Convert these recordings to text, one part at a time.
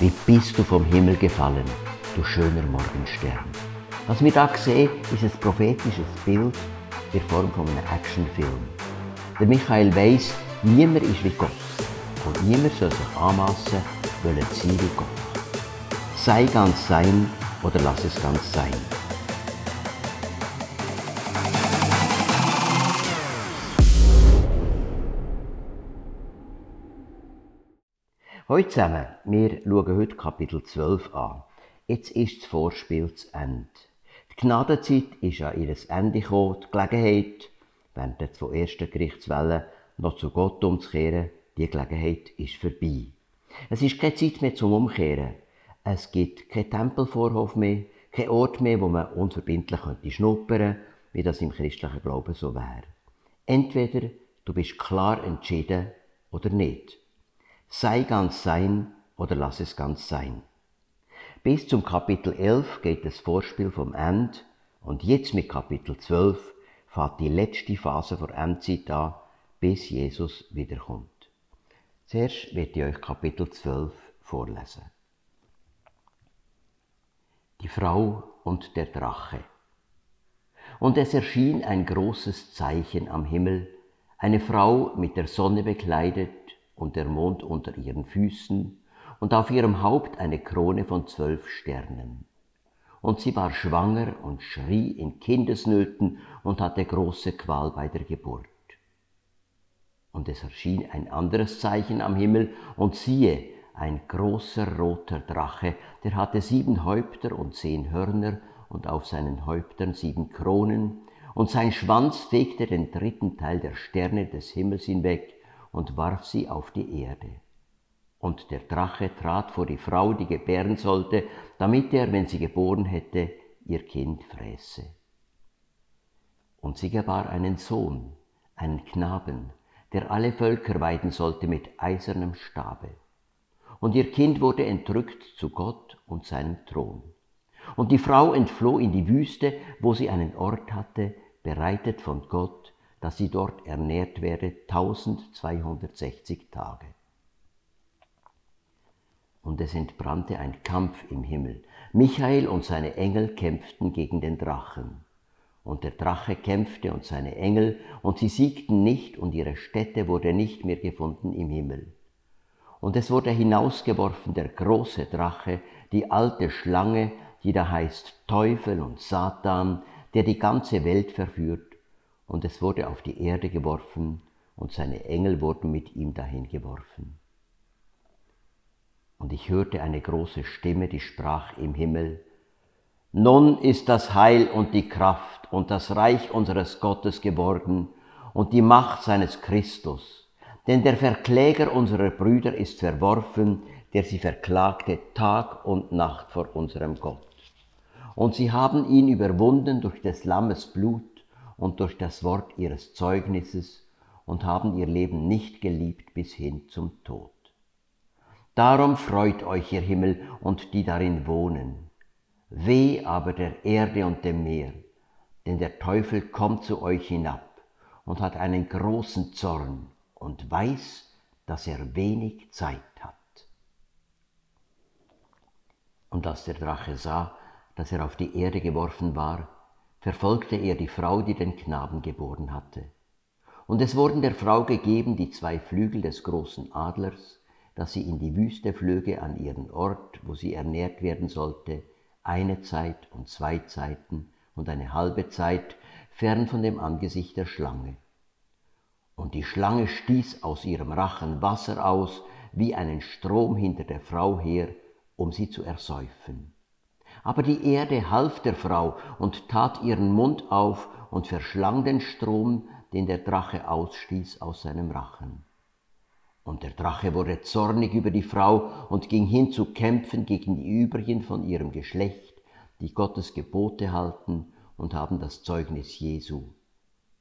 Wie bist du vom Himmel gefallen, du schöner Morgenstern? Was wir da sehen, ist ein prophetisches Bild in Form von einem Actionfilm. Der Michael weiss, niemand ist wie Gott. Und niemand soll sich anmassen, wollen sein wie Gott. Sei ganz sein oder lass es ganz sein. Hallo zusammen, wir schauen heute Kapitel 12 an. Jetzt ist das Vorspiel zu Ende. Die Gnadenzeit ist an ihr Ende gekommen, die Gelegenheit, während der zwei ersten Gerichtswellen noch zu Gott umzukehren, die Gelegenheit ist vorbei. Es ist keine Zeit mehr zum Umkehren. Es gibt keinen Tempelvorhof mehr, keinen Ort mehr, wo man unverbindlich könnte schnuppern wie das im christlichen Glauben so wäre. Entweder du bist klar entschieden oder nicht. Sei ganz sein oder lass es ganz sein. Bis zum Kapitel 11 geht das Vorspiel vom End und jetzt mit Kapitel 12 fährt die letzte Phase der Endzeit an, bis Jesus wiederkommt. Zuerst werde ich euch Kapitel 12 vorlesen. Die Frau und der Drache. Und es erschien ein großes Zeichen am Himmel, eine Frau mit der Sonne bekleidet und der Mond unter ihren Füßen und auf ihrem Haupt eine Krone von zwölf Sternen. Und sie war schwanger und schrie in Kindesnöten und hatte große Qual bei der Geburt. Und es erschien ein anderes Zeichen am Himmel, und siehe, ein großer roter Drache, der hatte sieben Häupter und zehn Hörner und auf seinen Häuptern sieben Kronen, und sein Schwanz fegte den dritten Teil der Sterne des Himmels hinweg, und warf sie auf die Erde. Und der Drache trat vor die Frau, die gebären sollte, damit er, wenn sie geboren hätte, ihr Kind fräße. Und sie gebar einen Sohn, einen Knaben, der alle Völker weiden sollte mit eisernem Stabe. Und ihr Kind wurde entrückt zu Gott und seinem Thron. Und die Frau entfloh in die Wüste, wo sie einen Ort hatte, bereitet von Gott, dass sie dort ernährt werde 1260 Tage. Und es entbrannte ein Kampf im Himmel. Michael und seine Engel kämpften gegen den Drachen. Und der Drache kämpfte und seine Engel, und sie siegten nicht, und ihre Stätte wurde nicht mehr gefunden im Himmel. Und es wurde hinausgeworfen der große Drache, die alte Schlange, die da heißt Teufel und Satan, der die ganze Welt verführt, und es wurde auf die Erde geworfen, und seine Engel wurden mit ihm dahin geworfen. Und ich hörte eine große Stimme, die sprach im Himmel, Nun ist das Heil und die Kraft und das Reich unseres Gottes geworden und die Macht seines Christus. Denn der Verkläger unserer Brüder ist verworfen, der sie verklagte Tag und Nacht vor unserem Gott. Und sie haben ihn überwunden durch des Lammes Blut und durch das Wort ihres Zeugnisses und haben ihr Leben nicht geliebt bis hin zum Tod. Darum freut euch ihr Himmel und die darin wohnen. Weh aber der Erde und dem Meer, denn der Teufel kommt zu euch hinab und hat einen großen Zorn und weiß, dass er wenig Zeit hat. Und als der Drache sah, dass er auf die Erde geworfen war, verfolgte er die Frau, die den Knaben geboren hatte. Und es wurden der Frau gegeben die zwei Flügel des großen Adlers, dass sie in die Wüste flöge an ihren Ort, wo sie ernährt werden sollte, eine Zeit und zwei Zeiten und eine halbe Zeit fern von dem Angesicht der Schlange. Und die Schlange stieß aus ihrem Rachen Wasser aus, wie einen Strom hinter der Frau her, um sie zu ersäufen. Aber die Erde half der Frau und tat ihren Mund auf und verschlang den Strom, den der Drache ausstieß aus seinem Rachen. Und der Drache wurde zornig über die Frau und ging hin zu kämpfen gegen die übrigen von ihrem Geschlecht, die Gottes Gebote halten und haben das Zeugnis Jesu.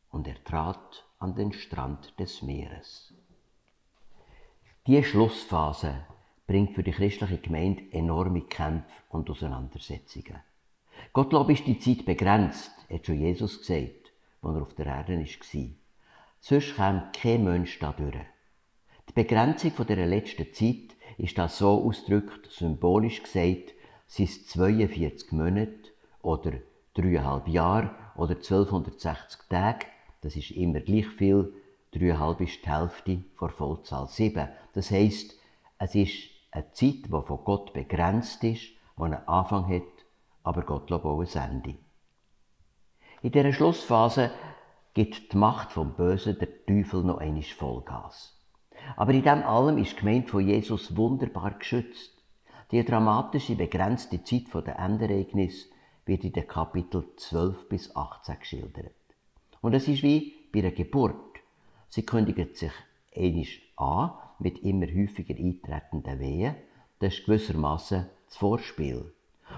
Und er trat an den Strand des Meeres. Die Schlussphase bringt für die christliche Gemeinde enorme Kämpfe und Auseinandersetzungen. Gottlob ist die Zeit begrenzt, hat schon Jesus gesagt, als er auf der Erde war. Sonst kam kein Mensch da durch. Die Begrenzung der letzten Zeit ist das so ausgedrückt, symbolisch gesagt, sind es 42 Monate oder dreieinhalb Jahre oder 1260 Tage. Das ist immer gleich viel. Dreieinhalb ist die Hälfte vor Vollzahl sieben. Das heisst, es ist eine Zeit, die von Gott begrenzt ist, die einen Anfang hat, aber Gott auch ein Ende. In dieser Schlussphase gibt die Macht vom Bösen der Teufel noch einmal Vollgas. Aber in dem allem ist die Gemeinde von Jesus wunderbar geschützt. Die dramatische, begrenzte Zeit der Endereignisse wird in den Kapitel 12 bis 18 geschildert. Und es ist wie bei einer Geburt. Sie kündigt sich einisch an mit immer häufiger eintretenden Wehen. Das ist gewissermaßen das Vorspiel.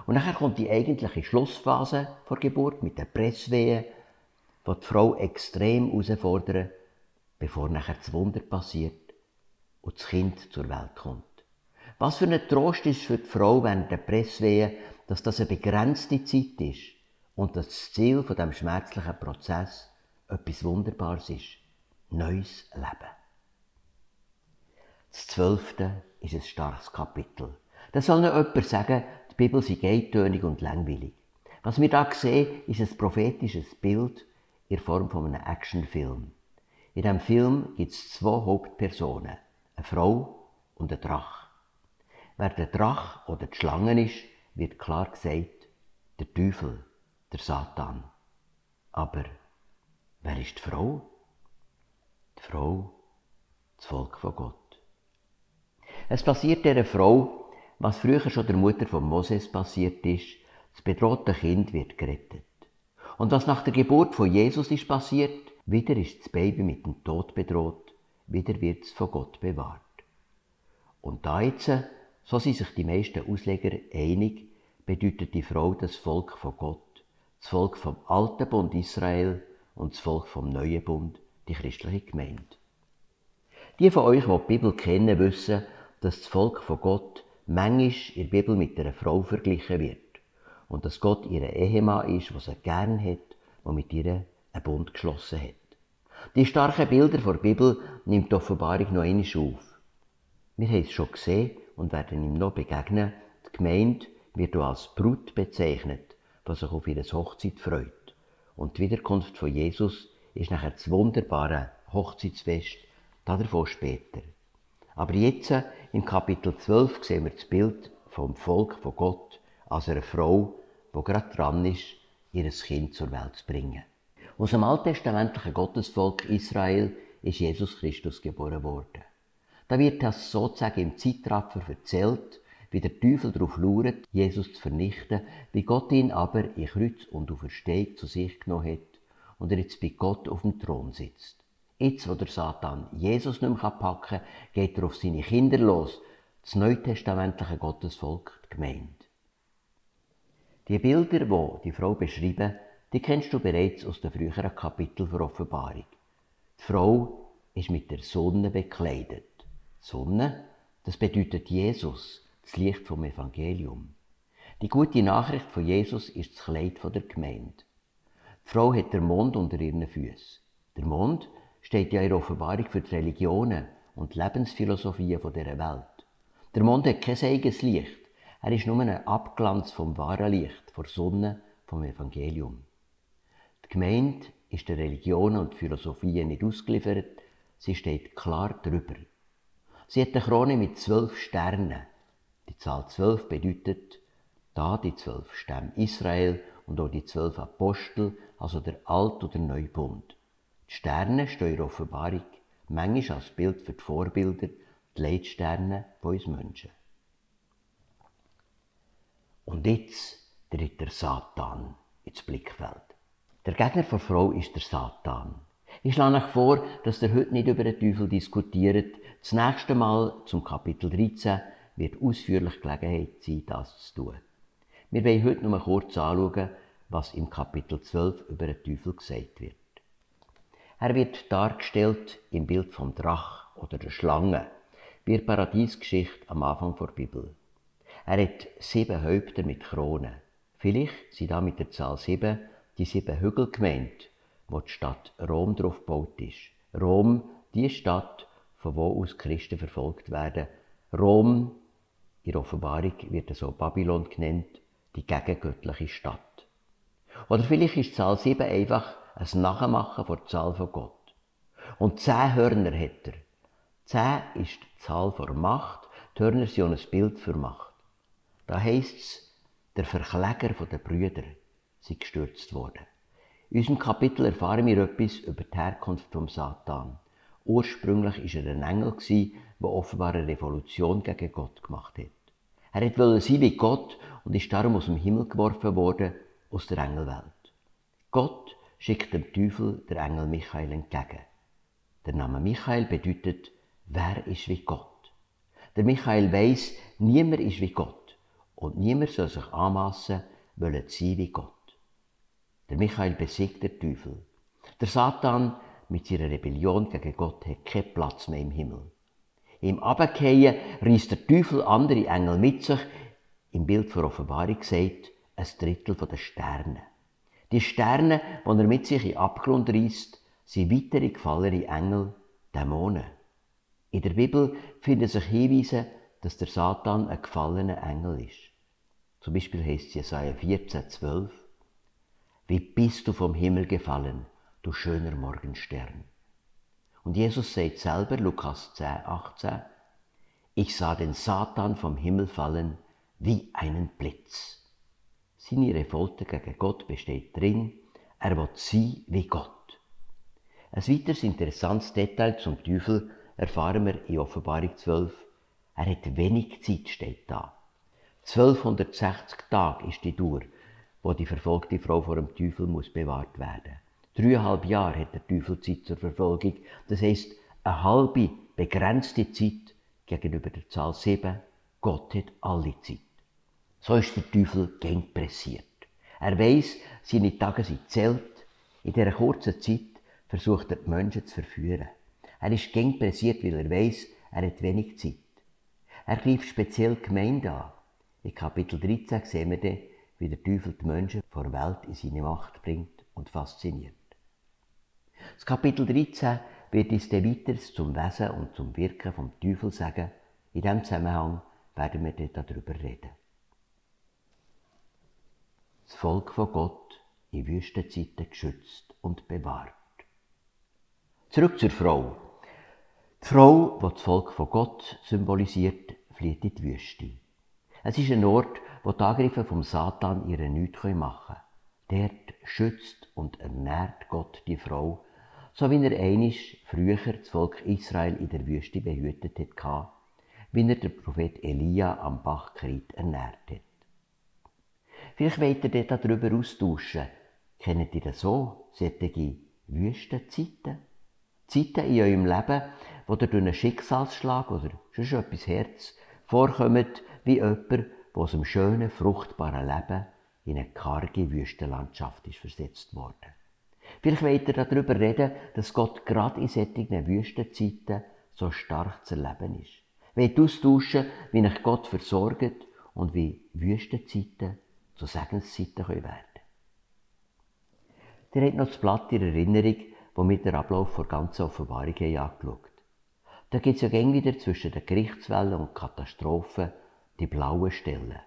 Und nachher kommt die eigentliche Schlussphase der Geburt mit den Presswehen, die die Frau extrem herausfordern, bevor nachher das Wunder passiert und das Kind zur Welt kommt. Was für ein Trost ist für die Frau während der Presswehen, dass das eine begrenzte Zeit ist und dass das Ziel von dem schmerzlichen Prozess etwas Wunderbares ist. Neues Leben. Das zwölfte ist ein starkes Kapitel. Da soll noch jemand sagen, die Bibel sei eintönig und langweilig. Was wir da sehen, ist ein prophetisches Bild in Form von einem Actionfilm. In diesem Film gibt es zwei Hauptpersonen, eine Frau und ein Drach. Wer der Drach oder die Schlange ist, wird klar gesagt, der Teufel, der Satan. Aber wer ist die Frau? Die Frau, das Volk von Gott. Es passiert dieser Frau, was früher schon der Mutter von Moses passiert ist, das bedrohte Kind wird gerettet. Und was nach der Geburt von Jesus ist passiert, wieder ist das Baby mit dem Tod bedroht, wieder wird es von Gott bewahrt. Und da jetzt, so sind sich die meisten Ausleger einig, bedeutet die Frau das Volk von Gott, das Volk vom alten Bund Israel und das Volk vom neuen Bund, die christliche Gemeinde. Die von euch, die die Bibel kennen, wissen, dass das Volk von Gott manchmal in der Bibel mit einer Frau verglichen wird und dass Gott ihr Ehemann ist, was er gern hat und mit ihr einen Bund geschlossen hat. Die starken Bilder der Bibel nimmt die Offenbarung noch einmal auf. Wir haben es schon gesehen und werden ihm noch begegnen. Die Gemeinde wird als Brut bezeichnet, was sich auf ihre Hochzeit freut. Und die Wiederkunft von Jesus ist nachher das wunderbare Hochzeitsfest, davon später. Aber jetzt, im Kapitel 12, sehen wir das Bild vom Volk von Gott als einer Frau, die gerade dran ist, ihr Kind zur Welt zu bringen. Aus dem alttestamentlichen Gottesvolk Israel ist Jesus Christus geboren worden. Da wird das sozusagen im Zeitraffer erzählt, wie der Teufel darauf lauert, Jesus zu vernichten, wie Gott ihn aber in Kreuz und Auferstehung zu sich genommen hat und er jetzt bei Gott auf dem Thron sitzt. Jetzt, wo der Satan Jesus nicht mehr packen kann, geht er auf seine Kinder los, das neutestamentliche Gottesvolk, die Gemeinde. Die Bilder, die die Frau beschreiben, die kennst du bereits aus den früheren Kapiteln der Offenbarung. Die Frau ist mit der Sonne bekleidet. Sonne, das bedeutet Jesus, das Licht vom Evangelium. Die gute Nachricht von Jesus ist das Kleid der Gemeinde. Die Frau hat den Mond unter ihren Füßen. Der Mond steht ja in Offenbarung für die Religionen und Lebensphilosophien dieser Welt. Der Mond hat kein eigenes Licht. Er ist nur ein Abglanz vom wahren Licht, der Sonne, vom Evangelium. Die Gemeinde ist der Religion und Philosophie nicht ausgeliefert, sie steht klar drüber. Sie hat eine Krone mit zwölf Sternen. Die Zahl zwölf bedeutet, da die zwölf Stämme Israel und auch die zwölf Apostel, also der Alt- oder Neubund. Die Sterne stehen in der Offenbarung manchmal als Bild für die Vorbilder, die Leitsterne von uns Menschen. Und jetzt tritt der Satan ins Blickfeld. Der Gegner der Frau ist der Satan. Ich schlage euch vor, dass ihr heute nicht über den Teufel diskutiert. Das nächste Mal zum Kapitel 13 wird ausführlich Gelegenheit sein, das zu tun. Wir wollen heute nur kurz anschauen, was im Kapitel 12 über den Teufel gesagt wird. Er wird dargestellt im Bild vom Drach oder der Schlange, wie die Paradiesgeschichte am Anfang der Bibel. Er hat sieben Häupter mit Kronen. Vielleicht sind da mit der Zahl sieben die sieben Hügel gemeint, wo die Stadt Rom drauf gebaut ist. Rom, die Stadt, von wo aus Christen verfolgt werden, Rom, in der Offenbarung wird so Babylon genannt, die gegengöttliche Stadt. Oder vielleicht ist die Zahl 7 einfach ein Nachmachen von der Zahl von Gott. Und zehn Hörner hat er. Zehn ist die Zahl der Macht. Die Hörner sind auch ein Bild für Macht. Da heisst es, der Verkläger der Brüder sei gestürzt worden. In unserem Kapitel erfahren wir etwas über die Herkunft vom Satan. Ursprünglich war er ein Engel, der offenbar eine Revolution gegen Gott gemacht hat. Er wollte sein wie Gott und ist darum aus dem Himmel geworfen worden, aus der Engelwelt. Gott schickt dem Teufel der Engel Michael entgegen. Der Name Michael bedeutet, wer ist wie Gott? Der Michael weiß, niemand ist wie Gott und niemand soll sich anmassen, wollen sein wie Gott. Der Michael besiegt den Teufel. Der Satan mit seiner Rebellion gegen Gott hat keinen Platz mehr im Himmel. Im Abkehren reißt der Teufel andere Engel mit sich, im Bild der Offenbarung gesagt, ein Drittel der Sterne. Die Sterne, die er mit sich in Abgrund reißt, sind weitere gefallene Engel, Dämonen. In der Bibel finden sich Hinweise, dass der Satan ein gefallener Engel ist. Zum Beispiel heißt es Jesaja 14, 12, wie bist du vom Himmel gefallen, du schöner Morgenstern? Und Jesus sagt selber, Lukas 10, 18, ich sah den Satan vom Himmel fallen wie einen Blitz. Seine Revolte gegen Gott besteht drin, er will sein wie Gott. Ein weiteres interessantes Detail zum Teufel erfahren wir in Offenbarung 12. Er hat wenig Zeit, steht da. 1260 Tage ist die Dauer, wo die verfolgte Frau vor dem Teufel muss bewahrt werden. Dreieinhalb Jahre hat der Teufel Zeit zur Verfolgung. Das heißt, eine halbe begrenzte Zeit gegenüber der Zahl 7. Gott hat alle Zeit. So ist der Teufel gäng pressiert. Er weiß, seine Tage sind zählt. In dieser kurzen Zeit versucht er, die Menschen zu verführen. Er ist gäng pressiert, weil er weiß, er hat wenig Zeit. Er greift speziell Gemeinde an. In Kapitel 13 sehen wir dann, wie der Teufel die Menschen vor der Welt in seine Macht bringt und fasziniert. Das Kapitel 13 wird uns dann weiter zum Wesen und zum Wirken vom Teufel sagen. In diesem Zusammenhang werden wir dann darüber reden. Das Volk von Gott in Wüstenzeiten geschützt und bewahrt. Zurück zur Frau. Die Frau, die das Volk von Gott symbolisiert, flieht in die Wüste. Es ist ein Ort, wo die Angriffe vom Satan ihre nichts machen können. Dort schützt und ernährt Gott die Frau, so wie er einisch früher das Volk Israel in der Wüste behütet hat, wie er der Prophet Elia am Bach Krit ernährt hat. Vielleicht wollt ihr darüber austauschen. Kennt ihr das so, solche Wüstenzeiten? Zeiten in eurem Leben, wo ihr durch einen Schicksalsschlag oder schon etwas Herz vorkommt, wie jemand, der aus einem schönen, fruchtbaren Leben in eine karge Wüstenlandschaft ist versetzt worden. Vielleicht wollt ihr darüber reden, dass Gott gerade in solchen Wüstenzeiten so stark zu erleben ist. Wollt austauschen, wie euch Gott versorgt und wie Wüstenzeiten zu Segenszeiten werden können. Ihr habt noch das Blatt in Erinnerung, womit der Ablauf der ganzen Offenbarung angeschaut Da gibt es ja gäng wieder zwischen den Gerichtswellen und Katastrophen die blauen Stellen.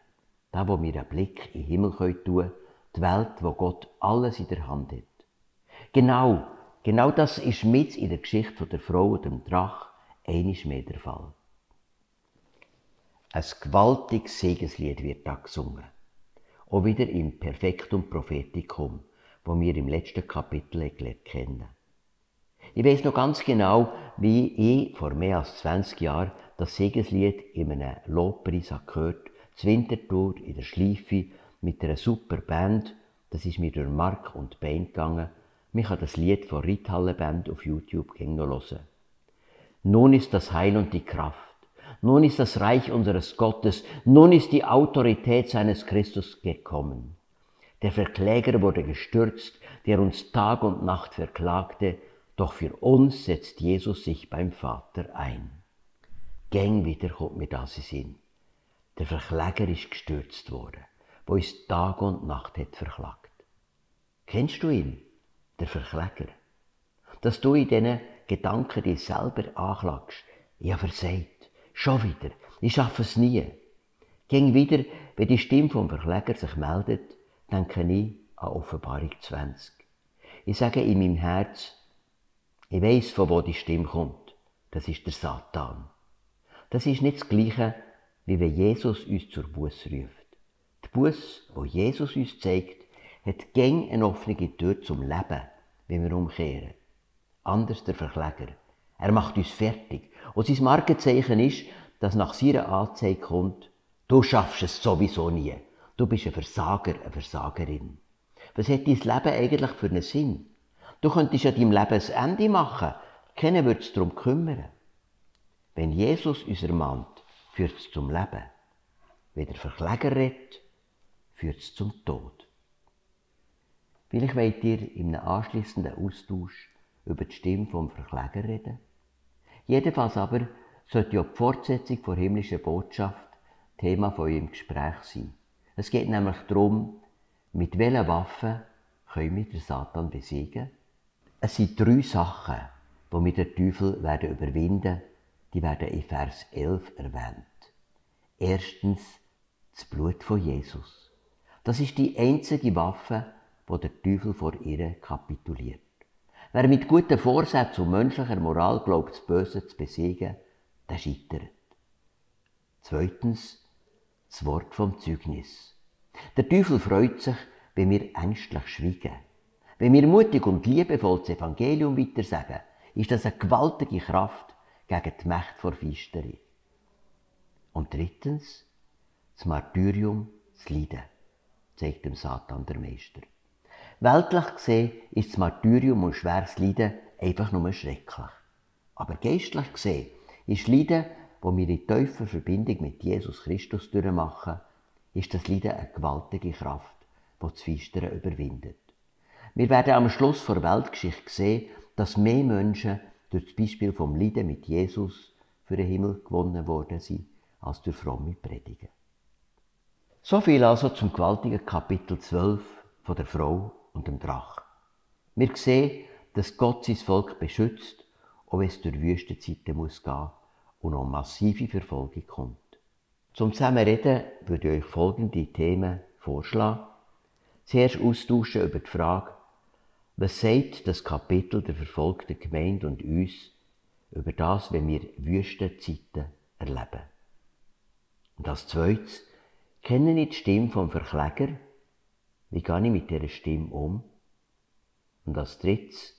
Da, wo wir einen Blick in den Himmel tun können, die Welt, wo Gott alles in der Hand hat. Genau, genau das ist mit in der Geschichte der Frau und dem Drach einisch mehr der Fall. Ein gewaltiges Segenslied wird da gesungen. Auch wieder im Perfektum Propheticum, wo wir im letzten Kapitel gelernt kennen. Ich weiß noch ganz genau, wie ich vor mehr als 20 Jahren das Segenslied in einem Lobpreis gehört, das Wintertour in der Schleife mit einer super Band. Das ist mir durch Mark und Bein gegangen. Mich hat das Lied von Rithalle Band auf YouTube hören. Nun ist das Heil und die Kraft. Nun ist das Reich unseres Gottes. Nun ist die Autorität seines Christus gekommen. Der Verkläger wurde gestürzt, der uns Tag und Nacht verklagte, doch für uns setzt Jesus sich beim Vater ein. Gäng wieder kommt mir das in Sinn. Der Verkläger ist gestürzt worden, wo uns Tag und Nacht hat verklagt. Kennst du ihn, der Verkläger? Dass du in diesen Gedanken dich selber anklagst. Habe versagt. Schon wieder. Ich schaffe es nie. Ging wieder, wenn die Stimme vom Verkläger sich meldet, denke ich an Offenbarung 20. Ich sage in meinem Herz, ich weiß, von wo die Stimme kommt. Das ist der Satan. Das ist nicht das Gleiche, wie wenn Jesus uns zur Buß ruft. Die Buß, wo Jesus uns zeigt, hat gäng eine offene Tür zum Leben, wenn wir umkehren. Anders der Verkläger. Er macht uns fertig. Und sein Markenzeichen ist, dass nach seiner Anzeige kommt, du schaffst es sowieso nie. Du bist ein Versager, eine Versagerin. Was hat dein Leben eigentlich für einen Sinn? Du könntest ja deinem Leben ein Ende machen. Keiner würde sich darum kümmern. Wenn Jesus uns ermahnt, führt es zum Leben. Wenn der Verkläger redet, führt es zum Tod. Vielleicht wollt ihr in einem anschließenden Austausch über die Stimme vom Verkläger reden. Jedenfalls aber sollte ja die Fortsetzung der himmlischen Botschaft Thema von eurem Gespräch sein. Es geht nämlich darum, mit welchen Waffen können wir den Satan besiegen? Es sind drei Sachen, die wir den Teufel werden überwinden die werden in Vers 11 erwähnt. Erstens das Blut von Jesus. Das ist die einzige Waffe, wo der Teufel vor ihr kapituliert. Wer mit guten Vorsätzen und menschlicher Moral glaubt, das Böse zu besiegen, der scheitert. Zweitens, das Wort vom Zeugnis. Der Teufel freut sich, wenn wir ängstlich schweigen. Wenn wir mutig und liebevoll das Evangelium weitersagen, ist das eine gewaltige Kraft gegen die Macht vor Finsternis. Und drittens, das Martyrium, das Leiden, zeigt dem Satan der Meister. Weltlich gesehen ist das Martyrium und schweres Leiden einfach nur schrecklich. Aber geistlich gesehen ist Leiden, wo wir in tiefer Verbindung mit Jesus Christus durchmachen, ist das Leiden eine gewaltige Kraft, die das Feistern überwindet. Wir werden am Schluss der Weltgeschichte sehen, dass mehr Menschen durch das Beispiel vom Leiden mit Jesus für den Himmel gewonnen worden sind, als durch fromme Predigen. So viel also zum gewaltigen Kapitel 12 von der Frau und dem Drach. Wir sehen, dass Gott sein Volk beschützt, auch wenn es durch Wüstenzeiten muss gehen und noch massive Verfolgung kommt. Zum Zusammenreden würde ich euch folgende Themen vorschlagen. Zuerst austauschen über die Frage, was sagt das Kapitel der verfolgten Gemeinde und uns über das, wenn wir Wüstenzeiten erleben? Und als zweites, kennen ich die Stimme vom Verkläger wie gehe ich mit dieser Stimme um? Und als drittes,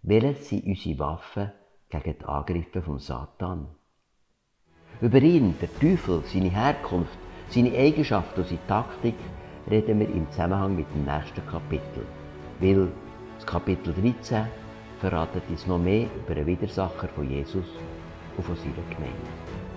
welches sind unsere Waffen gegen die Angriffe vom Satan? Über ihn, der Teufel, seine Herkunft, seine Eigenschaften und seine Taktik reden wir im Zusammenhang mit dem nächsten Kapitel. Weil das Kapitel 13 verratet uns noch mehr über den Widersacher von Jesus und von seiner Gemeinde.